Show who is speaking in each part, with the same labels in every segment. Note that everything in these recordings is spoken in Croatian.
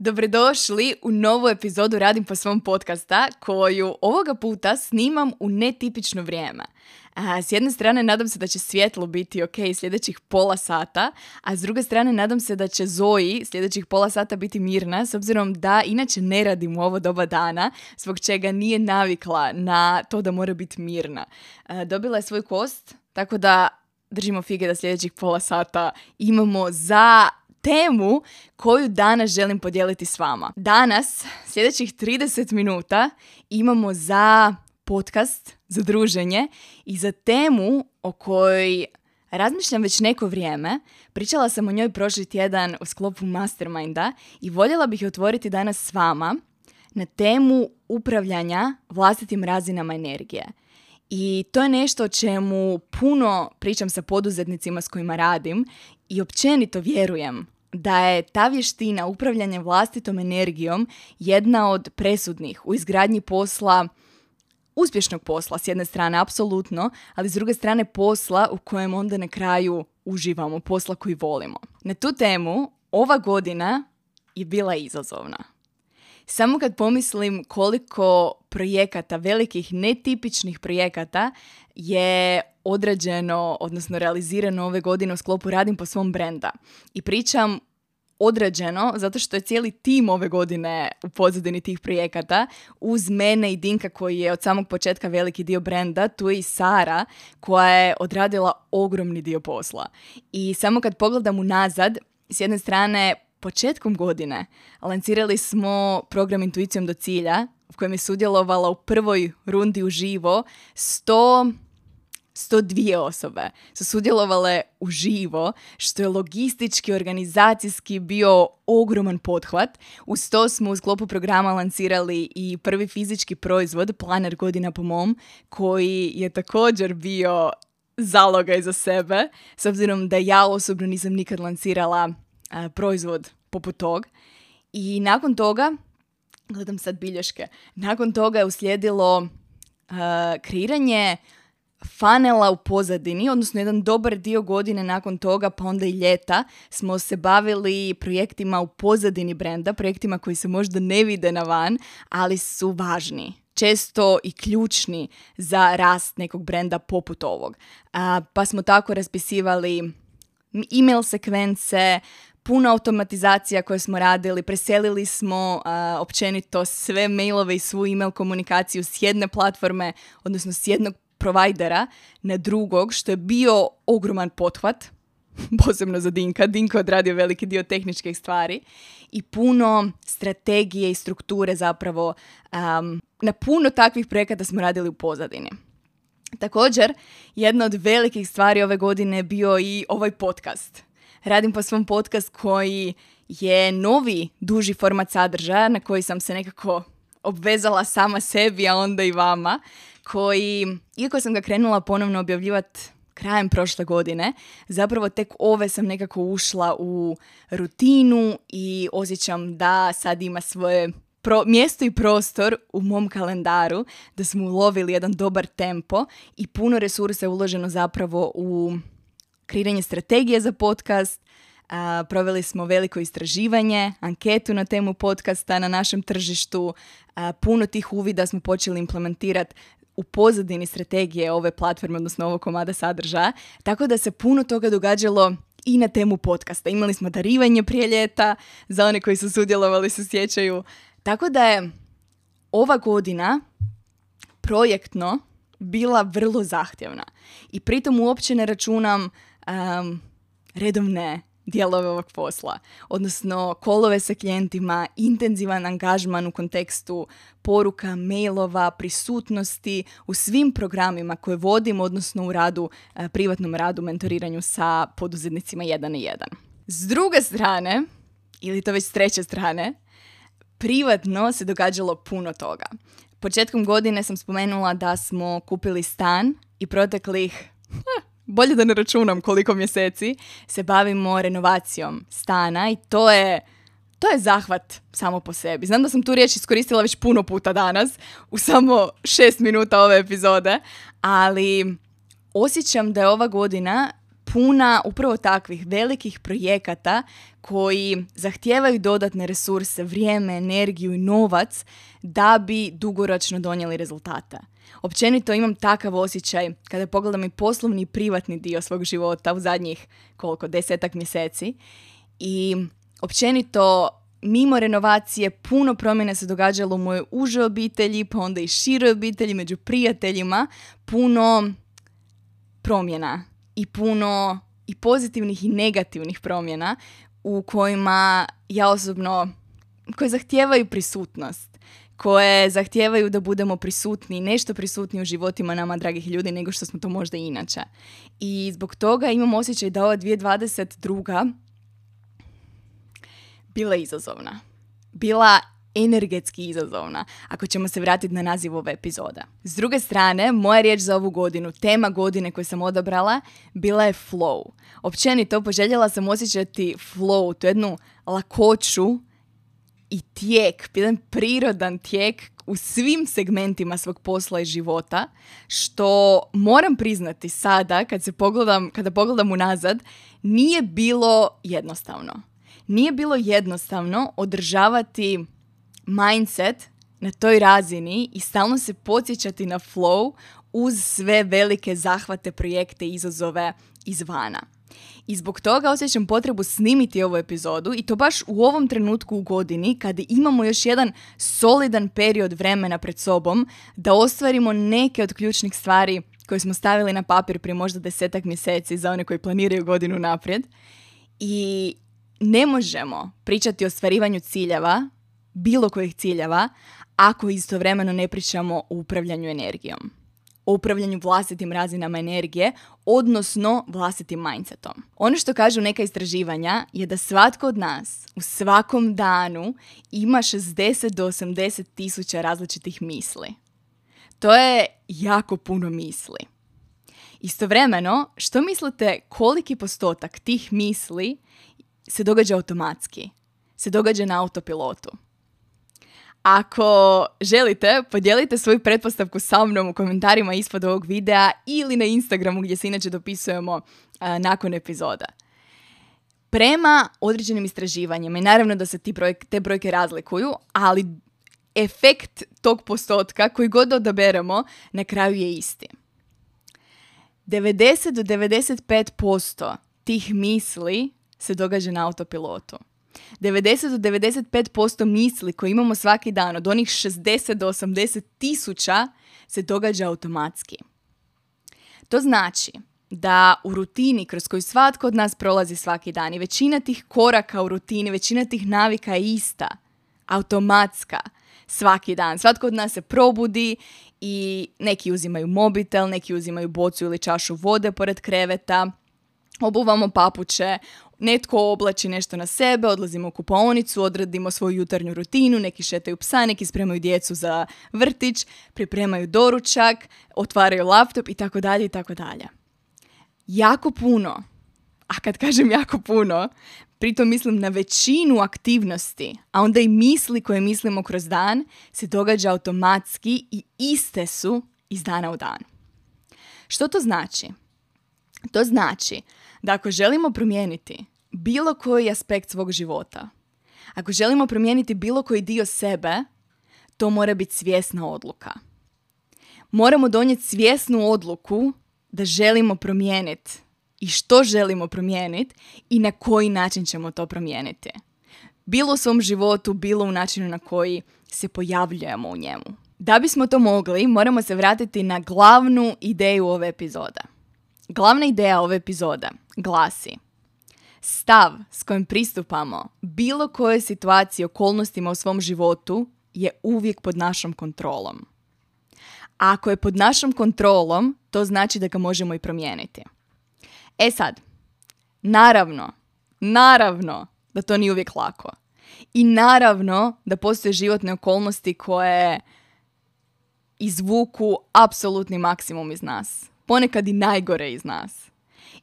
Speaker 1: Dobrodošli u novu epizodu Radim po svom podcasta koju ovoga puta snimam u netipično vrijeme. S jedne strane nadam se da će svjetlo biti ok sljedećih pola sata, a s druge strane nadam se da će Zoji sljedećih pola sata biti mirna s obzirom da inače ne radim u ovo doba dana zbog čega nije navikla na to da mora biti mirna. dobila je svoj kost, tako da držimo fige da sljedećih pola sata imamo za temu koju danas želim podijeliti s vama. Danas, sljedećih 30 minuta, imamo za podcast, za druženje i za temu o kojoj razmišljam već neko vrijeme. Pričala sam o njoj prošli tjedan u sklopu Masterminda i voljela bih je otvoriti danas s vama na temu upravljanja vlastitim razinama energije. I to je nešto o čemu puno pričam sa poduzetnicima s kojima radim i općenito vjerujem da je ta vještina upravljanja vlastitom energijom jedna od presudnih u izgradnji posla uspješnog posla s jedne strane apsolutno, ali s druge strane posla u kojem onda na kraju uživamo, posla koji volimo. Na tu temu ova godina je bila izazovna. Samo kad pomislim koliko projekata, velikih netipičnih projekata je odrađeno, odnosno realizirano ove godine u sklopu Radim po svom brenda. I pričam odrađeno zato što je cijeli tim ove godine u pozadini tih projekata uz mene i Dinka koji je od samog početka veliki dio brenda, tu je i Sara koja je odradila ogromni dio posla. I samo kad pogledam unazad, s jedne strane početkom godine lancirali smo program Intuicijom do cilja u kojem je sudjelovala u prvoj rundi uživo 100 102 osobe su sudjelovale uživo, što je logistički, organizacijski bio ogroman pothvat. Uz to smo u sklopu programa lancirali i prvi fizički proizvod, Planer godina po mom, koji je također bio zaloga za sebe, s obzirom da ja osobno nisam nikad lancirala proizvod poput tog. I nakon toga, gledam sad bilješke, nakon toga je uslijedilo kreiranje fanela u pozadini, odnosno jedan dobar dio godine nakon toga, pa onda i ljeta, smo se bavili projektima u pozadini brenda, projektima koji se možda ne vide na van, ali su važni često i ključni za rast nekog brenda poput ovog. pa smo tako raspisivali email sekvence, puno automatizacija koje smo radili, preselili smo općenito sve mailove i svu email komunikaciju s jedne platforme, odnosno s jednog provajdera na drugog, što je bio ogroman pothvat, posebno za Dinka. Dinka odradio veliki dio tehničkih stvari i puno strategije i strukture zapravo. Um, na puno takvih projekata smo radili u pozadini. Također, jedna od velikih stvari ove godine je bio i ovaj podcast. Radim po svom podcast koji je novi, duži format sadržaja na koji sam se nekako obvezala sama sebi, a onda i vama, koji, iako sam ga krenula ponovno objavljivati krajem prošle godine, zapravo tek ove sam nekako ušla u rutinu i osjećam da sad ima svoje pro, mjesto i prostor u mom kalendaru, da smo ulovili jedan dobar tempo i puno resursa je uloženo zapravo u kreiranje strategije za podcast, a, proveli smo veliko istraživanje, anketu na temu podcasta na našem tržištu, puno tih uvida smo počeli implementirati u pozadini strategije ove platforme, odnosno ovog komada sadržaja, tako da se puno toga događalo i na temu podcasta. Imali smo darivanje prije ljeta, za one koji su sudjelovali se sjećaju. Tako da je ova godina projektno bila vrlo zahtjevna. I pritom uopće ne računam um, redovne dijelove ovog posla, odnosno kolove sa klijentima, intenzivan angažman u kontekstu poruka, mailova, prisutnosti u svim programima koje vodim, odnosno u radu, e, privatnom radu, mentoriranju sa poduzetnicima jedan na jedan. S druge strane, ili to već s treće strane, privatno se događalo puno toga. Početkom godine sam spomenula da smo kupili stan i proteklih, bolje da ne računam koliko mjeseci, se bavimo renovacijom stana i to je to je zahvat samo po sebi. Znam da sam tu riječ iskoristila već puno puta danas, u samo šest minuta ove epizode, ali osjećam da je ova godina puna upravo takvih velikih projekata koji zahtijevaju dodatne resurse, vrijeme, energiju i novac da bi dugoročno donijeli rezultata. Općenito imam takav osjećaj kada pogledam i poslovni i privatni dio svog života u zadnjih koliko, desetak mjeseci i općenito mimo renovacije puno promjena se događalo u mojoj uže obitelji, pa onda i široj obitelji, među prijateljima, puno promjena i puno i pozitivnih i negativnih promjena u kojima ja osobno, koje zahtijevaju prisutnost, koje zahtijevaju da budemo prisutni, nešto prisutni u životima nama, dragih ljudi, nego što smo to možda inače. I zbog toga imam osjećaj da ova 2022 bila izazovna. Bila energetski izazovna, ako ćemo se vratiti na naziv ove epizoda. S druge strane, moja riječ za ovu godinu, tema godine koju sam odabrala, bila je flow. Općenito, poželjela sam osjećati flow, tu jednu lakoću i tijek, jedan prirodan tijek u svim segmentima svog posla i života, što moram priznati sada, kad se pogledam, kada pogledam unazad, nije bilo jednostavno. Nije bilo jednostavno održavati mindset na toj razini i stalno se podsjećati na flow uz sve velike zahvate, projekte, izazove izvana. I zbog toga osjećam potrebu snimiti ovu epizodu i to baš u ovom trenutku u godini kada imamo još jedan solidan period vremena pred sobom da ostvarimo neke od ključnih stvari koje smo stavili na papir prije možda desetak mjeseci za one koji planiraju godinu naprijed. I ne možemo pričati o ostvarivanju ciljeva bilo kojih ciljeva ako istovremeno ne pričamo o upravljanju energijom. O upravljanju vlastitim razinama energije, odnosno vlastitim mindsetom. Ono što kažu neka istraživanja je da svatko od nas u svakom danu ima 60 do 80 tisuća različitih misli. To je jako puno misli. Istovremeno, što mislite koliki postotak tih misli se događa automatski? Se događa na autopilotu? Ako želite, podijelite svoju pretpostavku sa mnom u komentarima ispod ovog videa ili na Instagramu gdje se inače dopisujemo nakon epizoda. Prema određenim istraživanjima i naravno da se ti te brojke razlikuju, ali efekt tog postotka koji god odaberemo na kraju je isti. 90 do 95% tih misli se događa na autopilotu. 90 do 95% misli koje imamo svaki dan, od onih 60 do 80 tisuća, se događa automatski. To znači da u rutini kroz koju svatko od nas prolazi svaki dan i većina tih koraka u rutini, većina tih navika je ista, automatska, svaki dan. Svatko od nas se probudi i neki uzimaju mobitel, neki uzimaju bocu ili čašu vode pored kreveta, obuvamo papuče, netko oblači nešto na sebe, odlazimo u kupaonicu, odradimo svoju jutarnju rutinu, neki šetaju psa, neki spremaju djecu za vrtić, pripremaju doručak, otvaraju laptop i tako dalje i tako dalje. Jako puno, a kad kažem jako puno, pritom mislim na većinu aktivnosti, a onda i misli koje mislimo kroz dan, se događa automatski i iste su iz dana u dan. Što to znači? To znači da ako želimo promijeniti bilo koji aspekt svog života, ako želimo promijeniti bilo koji dio sebe, to mora biti svjesna odluka. Moramo donijeti svjesnu odluku da želimo promijeniti i što želimo promijeniti i na koji način ćemo to promijeniti. Bilo u svom životu, bilo u načinu na koji se pojavljujemo u njemu. Da bismo to mogli, moramo se vratiti na glavnu ideju ove epizode. Glavna ideja ove epizode glasi Stav s kojim pristupamo bilo koje situacije, okolnostima u svom životu je uvijek pod našom kontrolom. A ako je pod našom kontrolom, to znači da ga možemo i promijeniti. E sad, naravno, naravno da to nije uvijek lako. I naravno da postoje životne okolnosti koje izvuku apsolutni maksimum iz nas. Ponekad i najgore iz nas.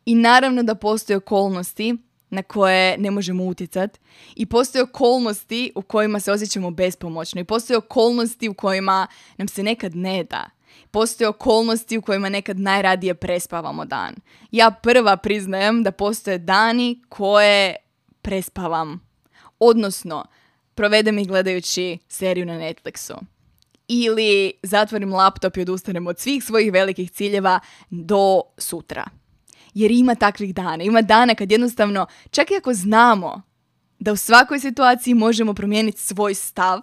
Speaker 1: I naravno da postoje okolnosti na koje ne možemo utjecati i postoje okolnosti u kojima se osjećamo bespomoćno i postoje okolnosti u kojima nam se nekad ne da. Postoje okolnosti u kojima nekad najradije prespavamo dan. Ja prva priznajem da postoje dani koje prespavam. Odnosno, provedem ih gledajući seriju na Netflixu. Ili zatvorim laptop i odustanem od svih svojih velikih ciljeva do sutra. Jer ima takvih dana. Ima dana kad jednostavno, čak i ako znamo da u svakoj situaciji možemo promijeniti svoj stav,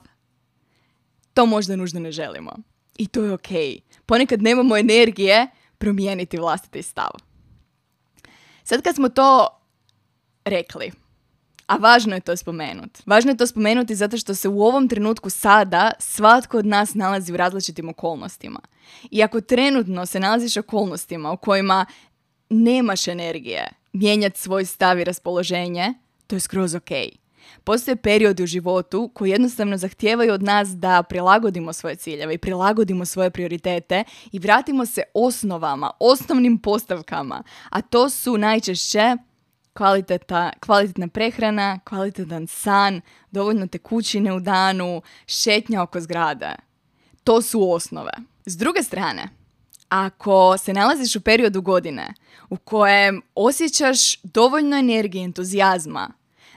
Speaker 1: to možda nužno ne želimo. I to je ok. Ponekad nemamo energije promijeniti vlastiti stav. Sad kad smo to rekli, a važno je to spomenuti. Važno je to spomenuti zato što se u ovom trenutku sada svatko od nas nalazi u različitim okolnostima. I ako trenutno se nalaziš u okolnostima u kojima nemaš energije mijenjati svoj stav i raspoloženje, to je skroz ok. Postoje periodi u životu koji jednostavno zahtijevaju od nas da prilagodimo svoje ciljeve i prilagodimo svoje prioritete i vratimo se osnovama, osnovnim postavkama, a to su najčešće kvaliteta, kvalitetna prehrana, kvalitetan san, dovoljno tekućine u danu, šetnja oko zgrade. To su osnove. S druge strane, ako se nalaziš u periodu godine u kojem osjećaš dovoljno energije i entuzijazma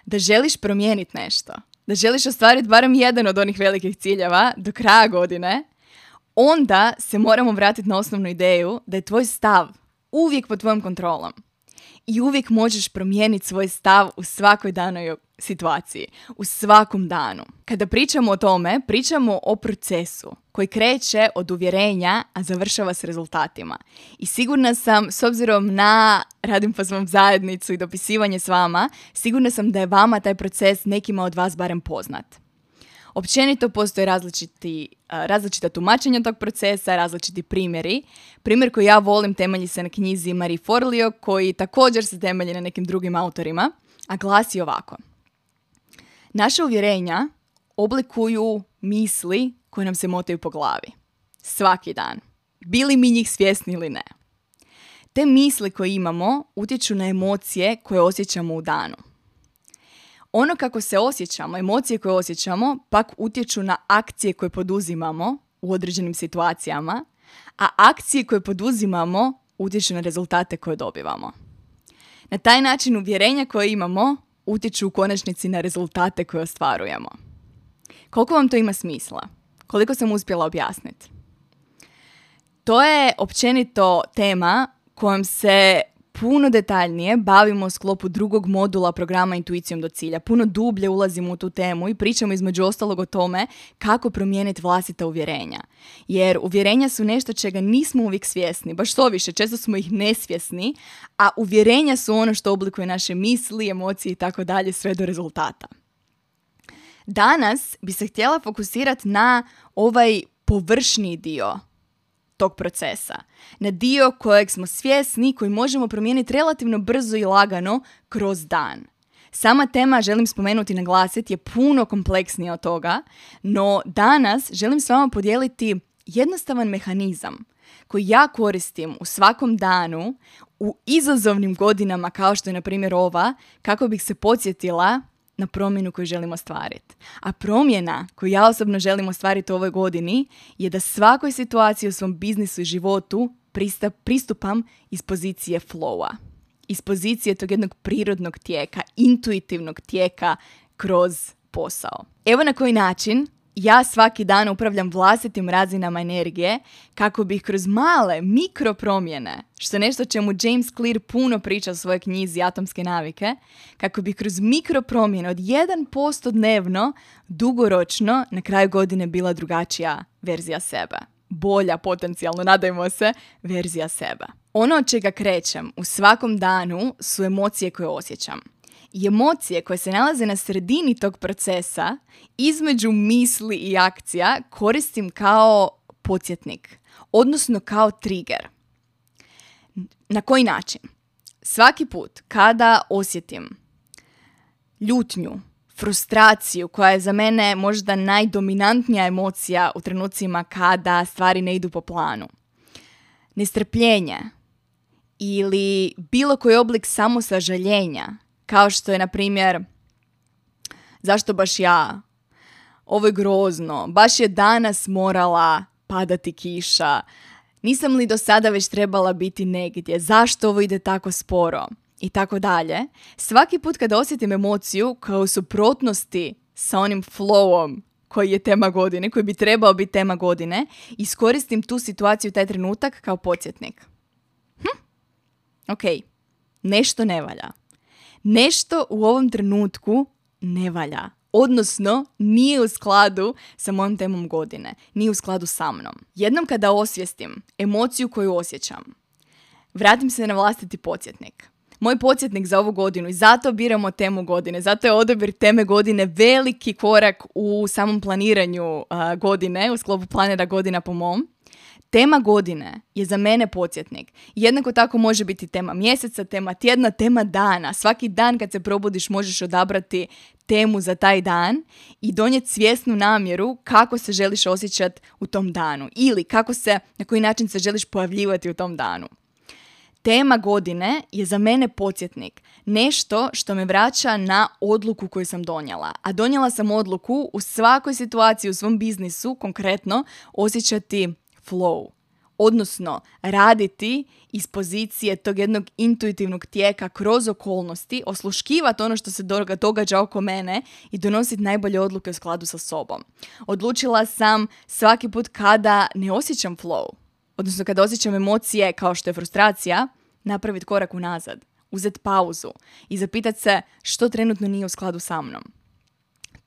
Speaker 1: da želiš promijeniti nešto, da želiš ostvariti barem jedan od onih velikih ciljeva do kraja godine, onda se moramo vratiti na osnovnu ideju da je tvoj stav uvijek pod tvojom kontrolom i uvijek možeš promijeniti svoj stav u svakoj danoj situaciji, u svakom danu. Kada pričamo o tome, pričamo o procesu koji kreće od uvjerenja, a završava s rezultatima. I sigurna sam, s obzirom na radim po svom zajednicu i dopisivanje s vama, sigurna sam da je vama taj proces nekima od vas barem poznat. Općenito postoje različiti, različita tumačenja tog procesa, različiti primjeri. Primjer koji ja volim temelji se na knjizi Marie Forleo, koji također se temelji na nekim drugim autorima, a glasi ovako. Naše uvjerenja oblikuju misli koje nam se motaju po glavi. Svaki dan. Bili mi njih svjesni ili ne. Te misli koje imamo utječu na emocije koje osjećamo u danu. Ono kako se osjećamo, emocije koje osjećamo, pak utječu na akcije koje poduzimamo u određenim situacijama, a akcije koje poduzimamo utječu na rezultate koje dobivamo. Na taj način uvjerenja koje imamo utječu u konačnici na rezultate koje ostvarujemo. Koliko vam to ima smisla? Koliko sam uspjela objasniti? To je općenito tema kojom se puno detaljnije bavimo sklopu drugog modula programa Intuicijom do cilja. Puno dublje ulazimo u tu temu i pričamo između ostalog o tome kako promijeniti vlastita uvjerenja. Jer uvjerenja su nešto čega nismo uvijek svjesni, baš to više, često smo ih nesvjesni, a uvjerenja su ono što oblikuje naše misli, emocije i tako dalje sve do rezultata. Danas bi se htjela fokusirati na ovaj površni dio tog procesa. Na dio kojeg smo svjesni, koji možemo promijeniti relativno brzo i lagano kroz dan. Sama tema, želim spomenuti i naglasiti, je puno kompleksnija od toga, no danas želim s vama podijeliti jednostavan mehanizam koji ja koristim u svakom danu u izazovnim godinama kao što je na primjer ova, kako bih se podsjetila na promjenu koju želimo ostvariti. A promjena koju ja osobno želim ostvariti u ovoj godini je da svakoj situaciji u svom biznisu i životu pristupam iz pozicije flowa. Iz pozicije tog jednog prirodnog tijeka, intuitivnog tijeka kroz posao. Evo na koji način ja svaki dan upravljam vlastitim razinama energije kako bih kroz male mikro promjene, što je nešto čemu James Clear puno priča u svojoj knjizi Atomske navike, kako bih kroz mikro promjene od 1% dnevno dugoročno na kraju godine bila drugačija verzija sebe. Bolja, potencijalno, nadajmo se, verzija sebe. Ono od čega krećem u svakom danu su emocije koje osjećam i emocije koje se nalaze na sredini tog procesa između misli i akcija koristim kao podsjetnik, odnosno kao trigger. Na koji način? Svaki put kada osjetim ljutnju, frustraciju koja je za mene možda najdominantnija emocija u trenucima kada stvari ne idu po planu. Nestrpljenje ili bilo koji oblik samosažaljenja, kao što je na primjer zašto baš ja? Ovo je grozno, baš je danas morala padati kiša. Nisam li do sada već trebala biti negdje? Zašto ovo ide tako sporo? i tako dalje, svaki put kada osjetim emociju kao u suprotnosti sa onim flowom koji je tema godine, koji bi trebao biti tema godine, iskoristim tu situaciju, taj trenutak kao podsjetnik. Hm? Ok, nešto ne valja. Nešto u ovom trenutku ne valja. Odnosno, nije u skladu sa mojom temom godine. Nije u skladu sa mnom. Jednom kada osvijestim emociju koju osjećam, vratim se na vlastiti podsjetnik moj podsjetnik za ovu godinu i zato biramo temu godine. Zato je odabir teme godine veliki korak u samom planiranju godine, u sklopu planera godina po mom. Tema godine je za mene podsjetnik. Jednako tako može biti tema mjeseca, tema tjedna, tema dana. Svaki dan kad se probudiš možeš odabrati temu za taj dan i donijeti svjesnu namjeru kako se želiš osjećati u tom danu ili kako se, na koji način se želiš pojavljivati u tom danu. Tema godine je za mene podsjetnik. Nešto što me vraća na odluku koju sam donijela. A donijela sam odluku u svakoj situaciji u svom biznisu, konkretno, osjećati flow. Odnosno, raditi iz pozicije tog jednog intuitivnog tijeka kroz okolnosti, osluškivati ono što se događa oko mene i donositi najbolje odluke u skladu sa sobom. Odlučila sam svaki put kada ne osjećam flow, odnosno kada osjećam emocije kao što je frustracija, napraviti korak unazad, uzeti pauzu i zapitati se što trenutno nije u skladu sa mnom.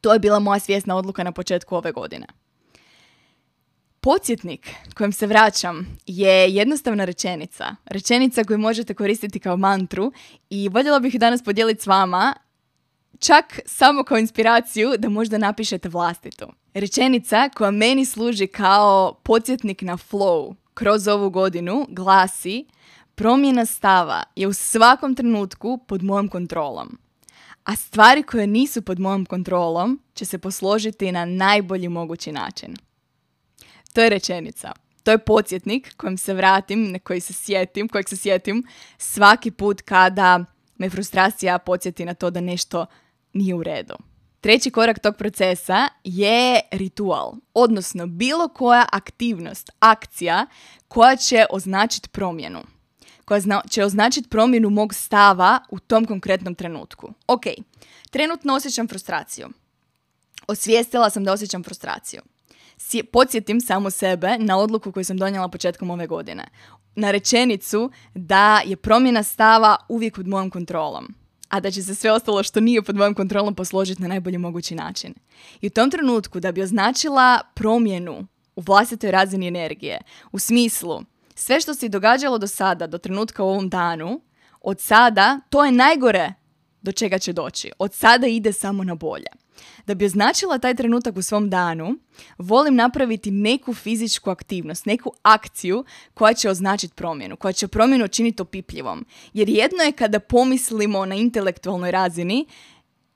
Speaker 1: To je bila moja svjesna odluka na početku ove godine. Podsjetnik kojem se vraćam je jednostavna rečenica. Rečenica koju možete koristiti kao mantru i voljela bih danas podijeliti s vama čak samo kao inspiraciju da možda napišete vlastitu. Rečenica koja meni služi kao podsjetnik na flow kroz ovu godinu glasi Promjena stava je u svakom trenutku pod mojom kontrolom. A stvari koje nisu pod mojom kontrolom će se posložiti na najbolji mogući način. To je rečenica. To je podsjetnik kojem se vratim, na koji se sjetim, kojeg se sjetim svaki put kada me frustracija podsjeti na to da nešto nije u redu. Treći korak tog procesa je ritual, odnosno bilo koja aktivnost, akcija koja će označiti promjenu koja zna, će označiti promjenu mog stava u tom konkretnom trenutku. Ok, trenutno osjećam frustraciju. Osvijestila sam da osjećam frustraciju. Podsjetim samo sebe na odluku koju sam donijela početkom ove godine. Na rečenicu da je promjena stava uvijek pod mojom kontrolom a da će se sve ostalo što nije pod mojom kontrolom posložiti na najbolji mogući način. I u tom trenutku da bi označila promjenu u vlastitoj razini energije, u smislu sve što se događalo do sada, do trenutka u ovom danu, od sada, to je najgore do čega će doći. Od sada ide samo na bolje. Da bi označila taj trenutak u svom danu, volim napraviti neku fizičku aktivnost, neku akciju koja će označiti promjenu, koja će promjenu učiniti opipljivom. Jer jedno je kada pomislimo na intelektualnoj razini,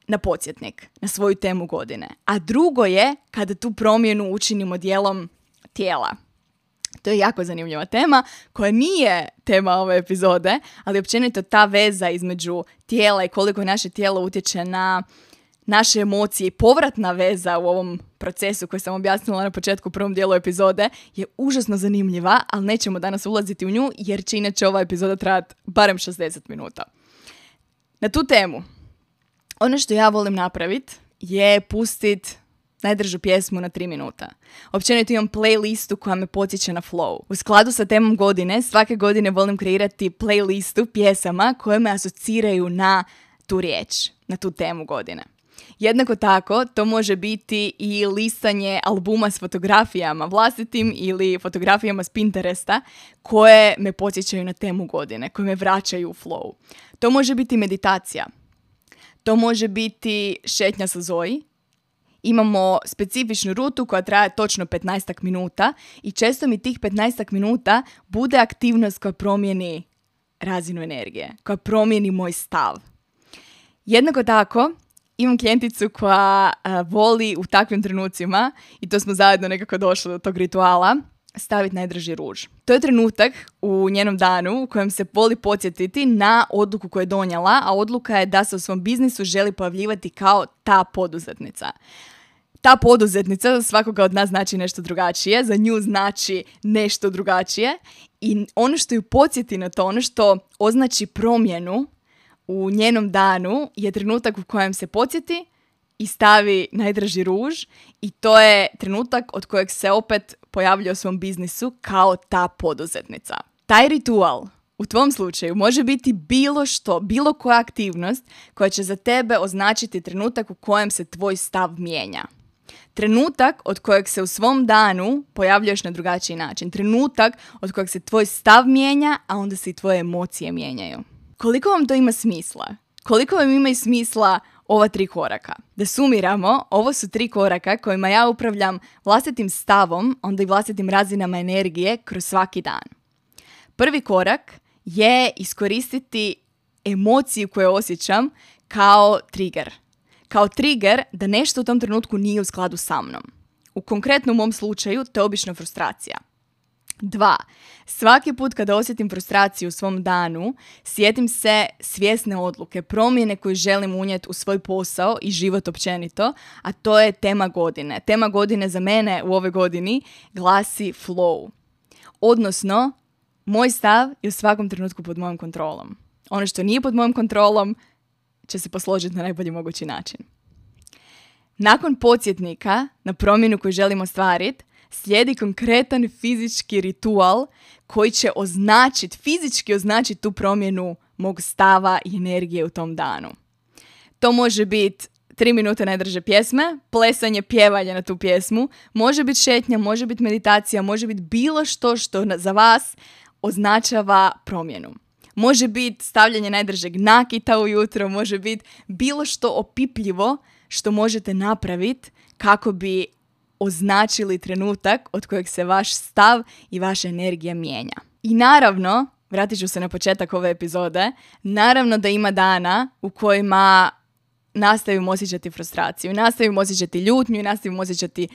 Speaker 1: na podsjetnik, na svoju temu godine. A drugo je kada tu promjenu učinimo dijelom tijela. To je jako zanimljiva tema koja nije tema ove epizode, ali općenito ta veza između tijela i koliko naše tijelo utječe na naše emocije i povratna veza u ovom procesu koji sam objasnila na početku u prvom dijelu epizode je užasno zanimljiva, ali nećemo danas ulaziti u nju jer će inače ova epizoda trajati barem 60 minuta. Na tu temu, ono što ja volim napraviti je pustiti najdržu pjesmu na 3 minuta. Općenito imam playlistu koja me potiče na flow. U skladu sa temom godine, svake godine volim kreirati playlistu pjesama koje me asociraju na tu riječ, na tu temu godine. Jednako tako, to može biti i listanje albuma s fotografijama vlastitim ili fotografijama s Pinteresta koje me podsjećaju na temu godine, koje me vraćaju u flow. To može biti meditacija. To može biti šetnja sa Zoji, imamo specifičnu rutu koja traje točno 15 minuta i često mi tih 15 minuta bude aktivnost koja promijeni razinu energije, koja promijeni moj stav. Jednako tako, imam klijenticu koja voli u takvim trenucima, i to smo zajedno nekako došli do tog rituala, staviti najdraži ruž. To je trenutak u njenom danu u kojem se voli podsjetiti na odluku koju je donijela, a odluka je da se u svom biznisu želi pojavljivati kao ta poduzetnica. Ta poduzetnica za svakoga od nas znači nešto drugačije, za nju znači nešto drugačije i ono što ju podsjeti na to, ono što označi promjenu u njenom danu je trenutak u kojem se podsjeti i stavi najdraži ruž i to je trenutak od kojeg se opet pojavlja u svom biznisu kao ta poduzetnica. Taj ritual u tvom slučaju može biti bilo što, bilo koja aktivnost koja će za tebe označiti trenutak u kojem se tvoj stav mijenja. Trenutak od kojeg se u svom danu pojavljaš na drugačiji način. Trenutak od kojeg se tvoj stav mijenja, a onda se i tvoje emocije mijenjaju. Koliko vam to ima smisla? Koliko vam ima smisla ova tri koraka? Da sumiramo, ovo su tri koraka kojima ja upravljam vlastitim stavom, onda i vlastitim razinama energije kroz svaki dan. Prvi korak je iskoristiti emociju koju osjećam kao trigger. Kao trigger da nešto u tom trenutku nije u skladu sa mnom. U konkretnom mom slučaju to je obično frustracija. Dva, svaki put kada osjetim frustraciju u svom danu, sjetim se svjesne odluke, promjene koje želim unijeti u svoj posao i život općenito, a to je tema godine. Tema godine za mene u ovoj godini glasi flow. Odnosno, moj stav je u svakom trenutku pod mojom kontrolom. Ono što nije pod mojom kontrolom će se posložiti na najbolji mogući način. Nakon podsjetnika na promjenu koju želimo ostvariti, slijedi konkretan fizički ritual koji će označiti, fizički označiti tu promjenu mog stava i energije u tom danu. To može biti tri minute najdrže pjesme, plesanje, pjevanje na tu pjesmu, može biti šetnja, može biti meditacija, može biti bilo što što za vas označava promjenu. Može biti stavljanje najdržeg nakita ujutro, može biti bilo što opipljivo što možete napraviti kako bi označili trenutak od kojeg se vaš stav i vaša energija mijenja. I naravno, vratit ću se na početak ove epizode, naravno da ima dana u kojima nastavimo osjećati frustraciju, nastavimo osjećati ljutnju i nastavimo osjećati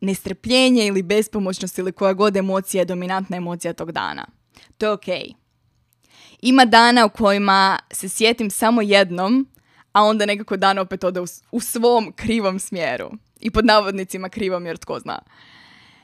Speaker 1: nestrpljenje ili bespomoćnost ili koja god emocija je dominantna emocija tog dana. To je ok. Ima dana u kojima se sjetim samo jednom, a onda nekako dan opet ode u, u svom krivom smjeru i pod navodnicima krivom jer tko zna.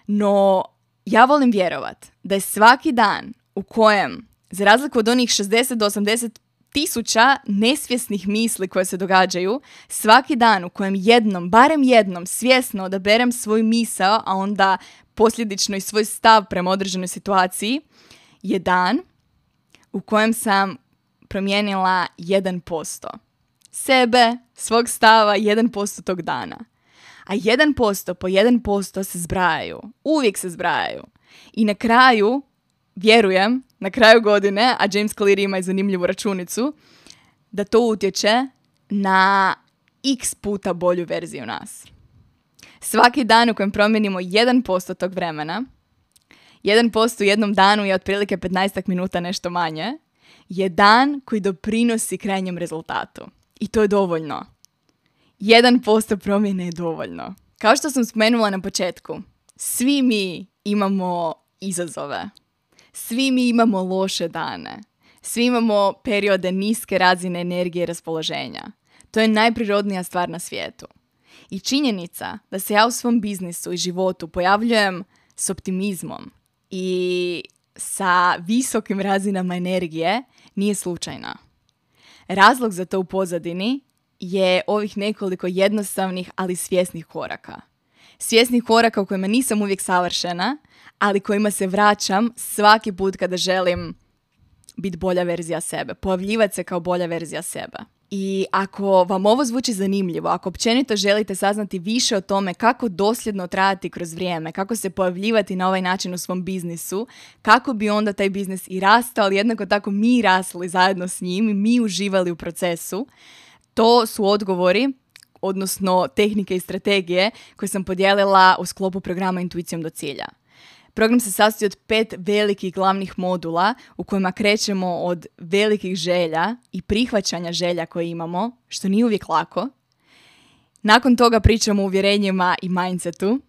Speaker 1: No, ja volim vjerovat da je svaki dan u kojem, za razliku od onih 60 do 80 tisuća nesvjesnih misli koje se događaju, svaki dan u kojem jednom, barem jednom, svjesno odaberem svoj misao, a onda posljedično i svoj stav prema određenoj situaciji, je dan u kojem sam promijenila 1%. Sebe, svog stava, 1% tog dana a 1% po 1% se zbrajaju. Uvijek se zbrajaju. I na kraju, vjerujem, na kraju godine, a James Clear ima i zanimljivu računicu, da to utječe na x puta bolju verziju nas. Svaki dan u kojem promijenimo 1% tog vremena, 1% u jednom danu je otprilike 15 minuta nešto manje, je dan koji doprinosi krajnjem rezultatu. I to je dovoljno. 1% promjene je dovoljno. Kao što sam spomenula na početku, svi mi imamo izazove. Svi mi imamo loše dane. Svi imamo periode niske razine energije i raspoloženja. To je najprirodnija stvar na svijetu. I činjenica da se ja u svom biznisu i životu pojavljujem s optimizmom i sa visokim razinama energije nije slučajna. Razlog za to u pozadini je ovih nekoliko jednostavnih, ali svjesnih koraka. Svjesnih koraka u kojima nisam uvijek savršena, ali kojima se vraćam svaki put kada želim biti bolja verzija sebe, pojavljivati se kao bolja verzija sebe. I ako vam ovo zvuči zanimljivo, ako općenito želite saznati više o tome kako dosljedno trajati kroz vrijeme, kako se pojavljivati na ovaj način u svom biznisu, kako bi onda taj biznis i rastao, ali jednako tako mi rasli zajedno s njim i mi uživali u procesu, to su odgovori odnosno tehnike i strategije koje sam podijelila u sklopu programa Intuicijom do cilja. Program se sastoji od pet velikih glavnih modula u kojima krećemo od velikih želja i prihvaćanja želja koje imamo, što nije uvijek lako, Nakon toga pričamo o uvjerenjima i mindsetu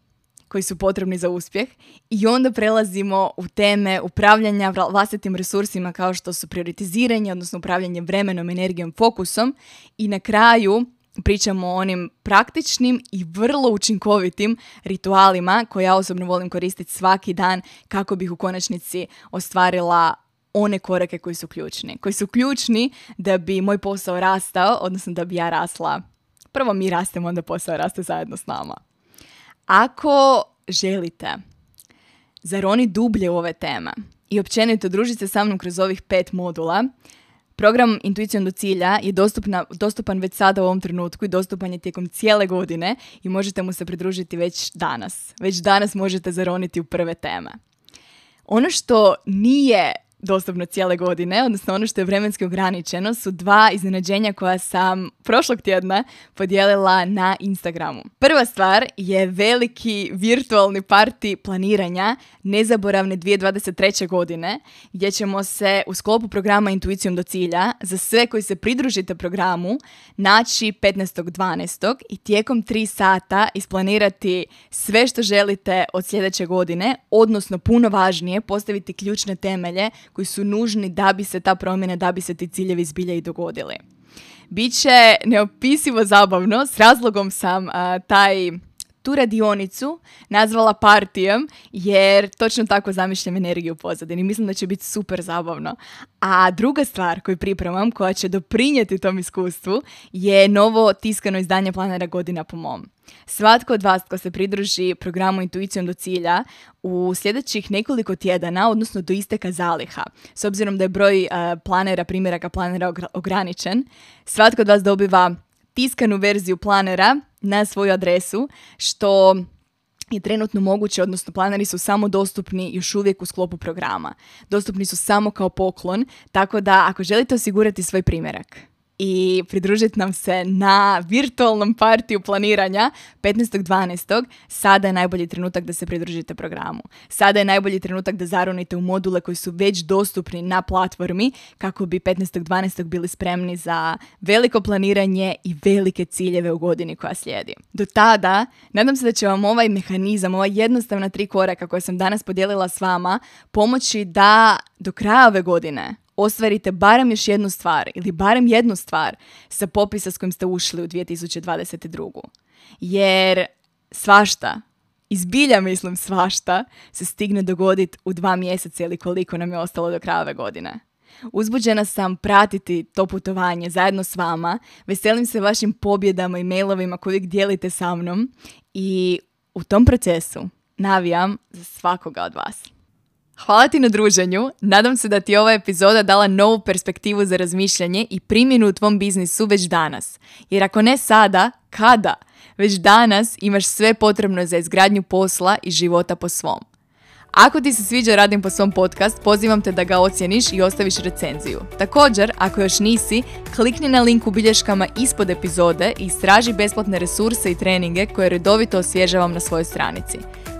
Speaker 1: koji su potrebni za uspjeh i onda prelazimo u teme upravljanja vlastitim resursima kao što su prioritiziranje, odnosno upravljanje vremenom, energijom, fokusom i na kraju pričamo o onim praktičnim i vrlo učinkovitim ritualima koje ja osobno volim koristiti svaki dan kako bih u konačnici ostvarila one korake koji su ključni. Koji su ključni da bi moj posao rastao, odnosno da bi ja rasla. Prvo mi rastemo, onda posao raste zajedno s nama. Ako želite zaroni dublje u ove teme i općenito družite sa mnom kroz ovih pet modula, Program Intuicijom do cilja je dostupna, dostupan već sada u ovom trenutku i dostupan je tijekom cijele godine i možete mu se pridružiti već danas. Već danas možete zaroniti u prve teme. Ono što nije dostupno cijele godine, odnosno ono što je vremenski ograničeno, su dva iznenađenja koja sam prošlog tjedna podijelila na Instagramu. Prva stvar je veliki virtualni parti planiranja nezaboravne 2023. godine, gdje ćemo se u sklopu programa Intuicijom do cilja za sve koji se pridružite programu naći 15.12. i tijekom 3 sata isplanirati sve što želite od sljedeće godine, odnosno puno važnije postaviti ključne temelje koji su nužni da bi se ta promjena, da bi se ti ciljevi zbilja i dogodili. Biće neopisivo zabavno, s razlogom sam taj tu radionicu nazvala partijom jer točno tako zamišljam energiju u pozadini. Mislim da će biti super zabavno. A druga stvar koju pripremam, koja će doprinijeti tom iskustvu, je novo tiskano izdanje planera godina po mom. Svatko od vas ko se pridruži programu Intuicijom do cilja u sljedećih nekoliko tjedana, odnosno do isteka zaliha, s obzirom da je broj planera, primjeraka planera ograničen, svatko od vas dobiva tiskanu verziju planera na svoju adresu, što je trenutno moguće, odnosno planeri su samo dostupni još uvijek u sklopu programa. Dostupni su samo kao poklon, tako da ako želite osigurati svoj primjerak, i pridružiti nam se na virtualnom partiju planiranja 15.12. Sada je najbolji trenutak da se pridružite programu. Sada je najbolji trenutak da zaronite u module koji su već dostupni na platformi kako bi 15.12. bili spremni za veliko planiranje i velike ciljeve u godini koja slijedi. Do tada, nadam se da će vam ovaj mehanizam, ova jednostavna tri koraka koje sam danas podijelila s vama, pomoći da do kraja ove godine ostvarite barem još jednu stvar ili barem jednu stvar sa popisa s kojim ste ušli u 2022. Jer svašta, izbilja mislim svašta, se stigne dogoditi u dva mjeseca ili koliko nam je ostalo do kraja ove godine. Uzbuđena sam pratiti to putovanje zajedno s vama. Veselim se vašim pobjedama i mailovima uvijek dijelite sa mnom i u tom procesu navijam za svakoga od vas. Hvala ti na druženju. Nadam se da ti je ova epizoda dala novu perspektivu za razmišljanje i primjenu u tvom biznisu već danas. Jer ako ne sada, kada? Već danas imaš sve potrebno za izgradnju posla i života po svom. Ako ti se sviđa Radim po svom podcast, pozivam te da ga ocjeniš i ostaviš recenziju. Također, ako još nisi, klikni na link u bilješkama ispod epizode i istraži besplatne resurse i treninge koje redovito osvježavam na svojoj stranici.